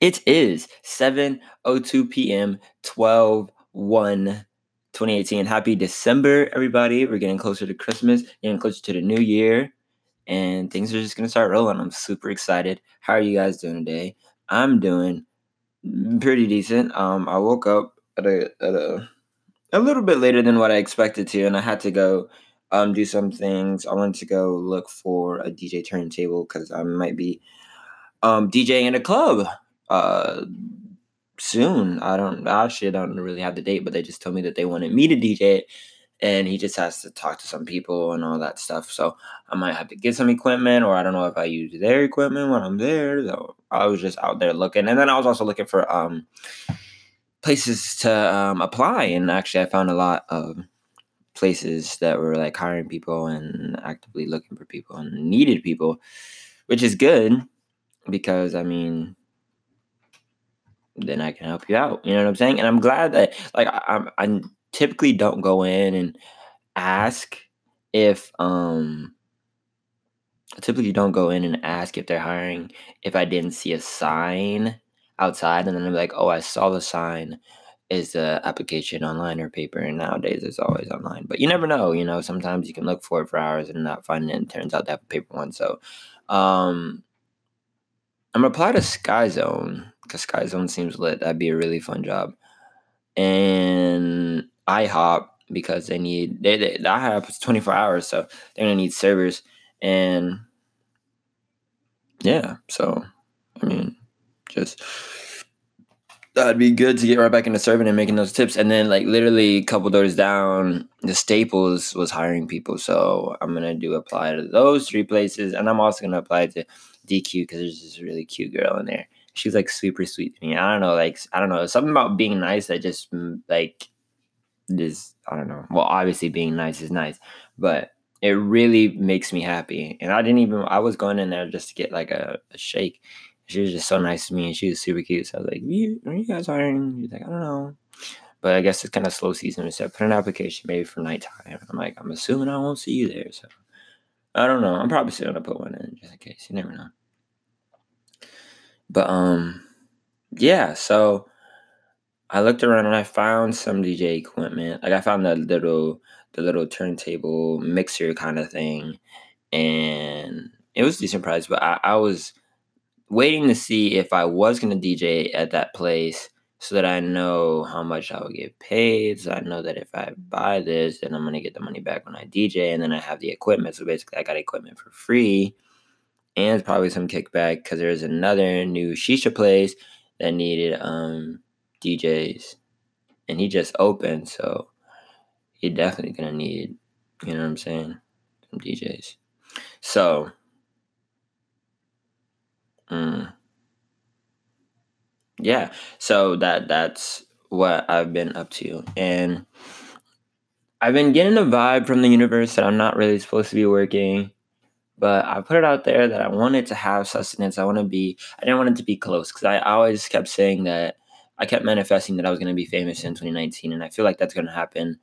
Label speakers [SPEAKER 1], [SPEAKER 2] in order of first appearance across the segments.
[SPEAKER 1] It is 7:02 p.m. 12 1 2018. Happy December, everybody. We're getting closer to Christmas, getting closer to the new year, and things are just gonna start rolling. I'm super excited. How are you guys doing today? I'm doing pretty decent. Um, I woke up at a at a a little bit later than what I expected to, and I had to go um do some things. I wanted to go look for a DJ turntable because I might be um DJing in a club uh soon. I don't actually I don't really have the date, but they just told me that they wanted me to DJ it and he just has to talk to some people and all that stuff. So I might have to get some equipment or I don't know if I use their equipment when I'm there. So I was just out there looking. And then I was also looking for um places to um apply and actually I found a lot of places that were like hiring people and actively looking for people and needed people, which is good because I mean then I can help you out. You know what I'm saying? And I'm glad that like I, I, I typically don't go in and ask if um I typically don't go in and ask if they're hiring if I didn't see a sign outside and then I'm like, oh, I saw the sign. Is the application online or paper? And nowadays it's always online. But you never know, you know, sometimes you can look for it for hours and not find it and it turns out to have a paper one. So um I'm gonna apply to Sky Zone because Sky Zone seems lit. That'd be a really fun job. And IHOP because they need they, they the IHOP is 24 hours, so they're gonna need servers. And yeah, so I mean, just that'd be good to get right back into serving and making those tips. And then like literally a couple doors down, the Staples was hiring people. So I'm gonna do apply to those three places. And I'm also gonna apply to DQ because there's this really cute girl in there. She's like super sweet to me. I don't know, like I don't know, something about being nice that just mm, like is I don't know. Well, obviously being nice is nice, but it really makes me happy. And I didn't even I was going in there just to get like a, a shake. She was just so nice to me and she was super cute. So I was like, you, are you guys hiring? She's like, I don't know. But I guess it's kind of slow season. So I put an application maybe for nighttime. I'm like, I'm assuming I won't see you there. So I don't know. I'm probably still gonna put one in just in case. You never know. But um, yeah. So I looked around and I found some DJ equipment. Like I found the little the little turntable mixer kind of thing, and it was decent price. But I, I was waiting to see if I was gonna DJ at that place so that I know how much I would get paid. So I know that if I buy this, then I'm gonna get the money back when I DJ, and then I have the equipment. So basically, I got equipment for free and probably some kickback because there's another new shisha place that needed um DJs, and he just opened, so he definitely gonna need, you know what I'm saying, some DJs. So, mm, yeah, so that that's what I've been up to, and I've been getting a vibe from the universe that I'm not really supposed to be working but I put it out there that I wanted to have sustenance. I want to be, I didn't want it to be close because I always kept saying that I kept manifesting that I was going to be famous in 2019. And I feel like that's going to happen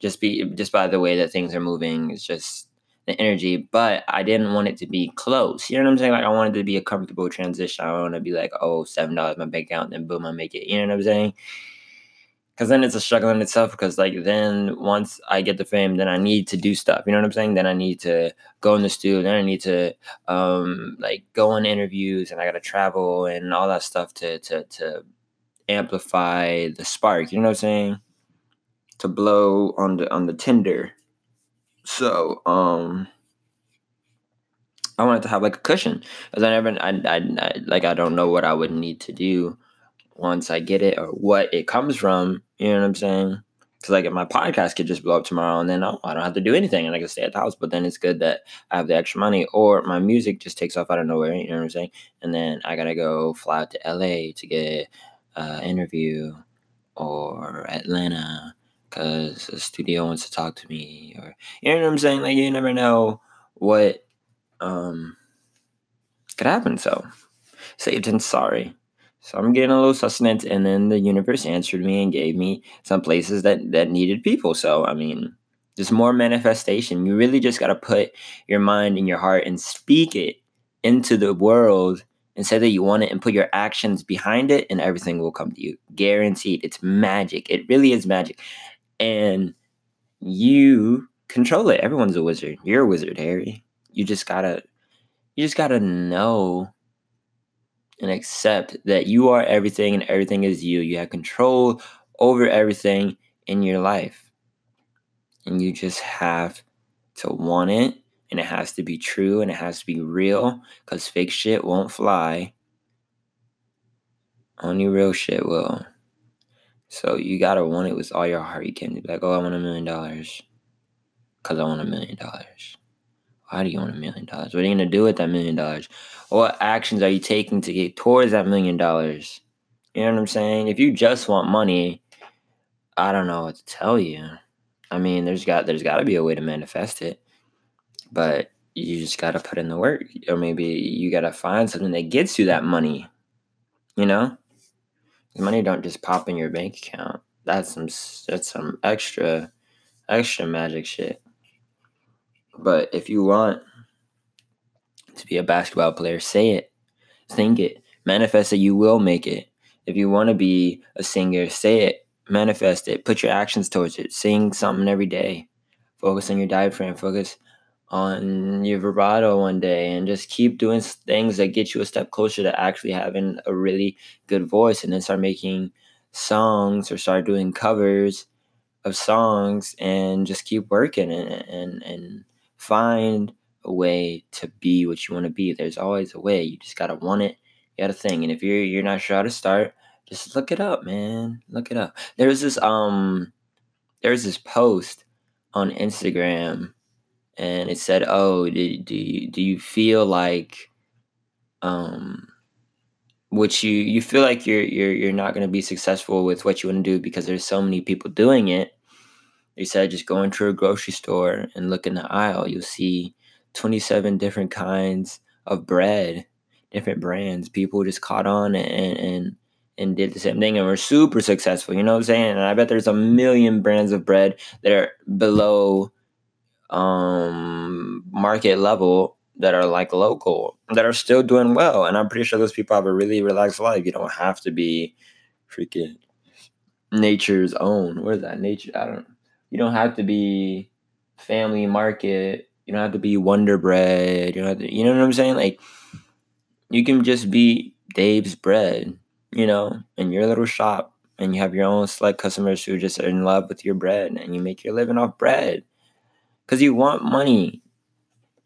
[SPEAKER 1] just be, just by the way that things are moving. It's just the energy, but I didn't want it to be close. You know what I'm saying? Like I wanted to be a comfortable transition. I want to be like, oh, seven dollars my bank account, and then boom, I make it. You know what I'm saying? Because then it's a struggle in itself because like then once i get the fame then i need to do stuff you know what i'm saying? Then i need to go in the studio then i need to um like go on interviews and i gotta travel and all that stuff to to to amplify the spark you know what i'm saying? To blow on the on the tinder. So um i wanted to have like a cushion because i never I, I, I like i don't know what i would need to do once I get it or what it comes from. You know what I'm saying? Because like if my podcast could just blow up tomorrow and then oh, I don't have to do anything and I can stay at the house. But then it's good that I have the extra money or my music just takes off out of nowhere. You know what I'm saying? And then I gotta go fly out to LA to get an interview or Atlanta because the studio wants to talk to me or you know what I'm saying? Like you never know what um could happen. So saved and sorry. So I'm getting a little sustenance, and then the universe answered me and gave me some places that that needed people. So I mean, just more manifestation. You really just got to put your mind and your heart and speak it into the world, and say that you want it and put your actions behind it and everything will come to you. Guaranteed. It's magic. It really is magic. And you control it. Everyone's a wizard. You're a wizard harry. You just gotta you just gotta know and accept that you are everything and everything is you you have control over everything in your life and you just have to want it and it has to be true and it has to be real because fake shit won't fly. Only real shit will. So you gotta want it with all your heart. You can't be like, oh, I want a million dollars because I want a million dollars. Why do you want a million dollars? What are you gonna do with that million dollars? What actions are you taking to get towards that million dollars? You know what I'm saying? If you just want money, I don't know what to tell you. I mean, there's got there's got to be a way to manifest it but you just got to put in the work or maybe you got to find something that gets you that money you know money don't just pop in your bank account that's some that's some extra extra magic shit but if you want to be a basketball player say it think it manifest that you will make it. If you want to be a singer say it manifest it put your actions towards it. Sing something every day. Focus on your diaphragm focus on your vibrato one day and just keep doing things that get you a step closer to actually having a really good voice and then start making songs or start doing covers of songs and just keep working and and, and find a way to be what you want to be. There's always a way. You just gotta want it. You gotta think. And if you're you're not sure how to start just look it up man. Look it up. There's this um there's this post on instagram and it said, "Oh, do, do you do you feel like um which you you feel like you're you're you're not going to be successful with what you want to do because there's so many people doing it." They said just going into a grocery store and look in the aisle. You'll see 27 different kinds of bread, different brands. People just caught on and and and did the same thing and were super successful. You know what I'm saying? And I bet there's a million brands of bread that are below um, market level that are like local that are still doing well. And I'm pretty sure those people have a really relaxed life. You don't have to be freaking nature's own. What is that? Nature. I don't. You don't have to be family market. You don't have to be Wonder Bread. You know. You know what I'm saying? Like, you can just be Dave's Bread. You know, in your little shop, and you have your own select customers who just are in love with your bread, and you make your living off bread because you want money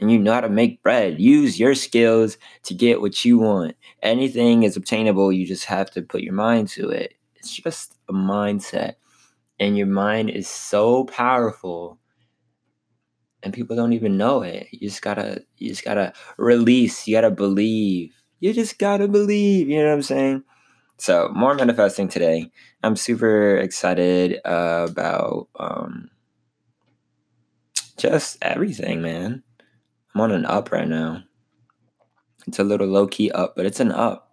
[SPEAKER 1] and you know how to make bread. Use your skills to get what you want. Anything is obtainable. You just have to put your mind to it. It's just a mindset. And your mind is so powerful. And people don't even know it. You just gotta, you just gotta release. You gotta believe. You just gotta believe. You know what I'm saying? So more manifesting today. I'm super excited uh, about um, just everything, man. I'm on an up right now. It's a little low key up, but it's an up.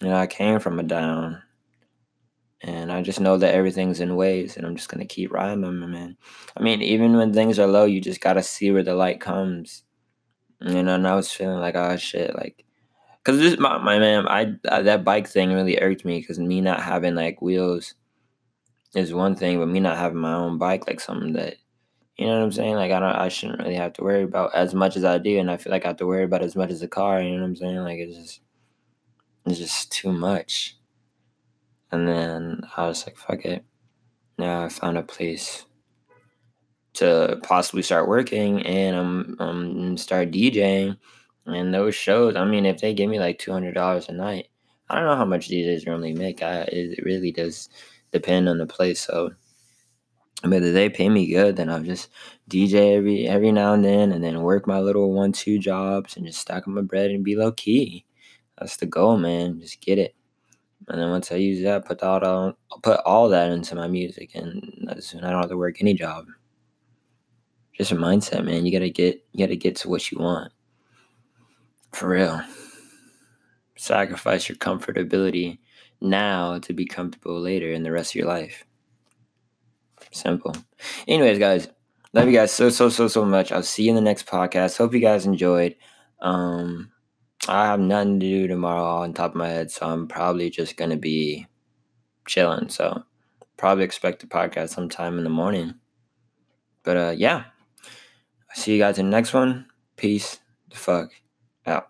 [SPEAKER 1] And I came from a down. And I just know that everything's in waves and I'm just gonna keep riding them, man. I mean, even when things are low, you just gotta see where the light comes. You know, and I was feeling like, oh shit, like, cause this my, my man, I, I that bike thing really irked me because me not having like wheels is one thing, but me not having my own bike like something that you know what I'm saying? Like I don't, I shouldn't really have to worry about as much as I do, and I feel like I have to worry about as much as a car. You know what I'm saying? Like it's just, it's just too much. And then I was like, fuck it. Now I found a place to possibly start working, and I'm, I'm start DJing. And those shows, I mean, if they give me like two hundred dollars a night, I don't know how much DJs normally make. I, it really does depend on the place. So whether they pay me good, then I'll just DJ every every now and then, and then work my little one two jobs and just stack up my bread and be low key. That's the goal, man. Just get it. And then once I use that, put that, put all that into my music, and soon I don't have to work any job. Just a mindset, man. You gotta get you gotta get to what you want. For real. Sacrifice your comfortability now to be comfortable later in the rest of your life. Simple. Anyways, guys, love you guys so so so so much. I'll see you in the next podcast. Hope you guys enjoyed. Um, I have nothing to do tomorrow on top of my head, so I'm probably just gonna be chilling. So probably expect a podcast sometime in the morning. But uh, yeah, see you guys in the next one. Peace. The fuck out.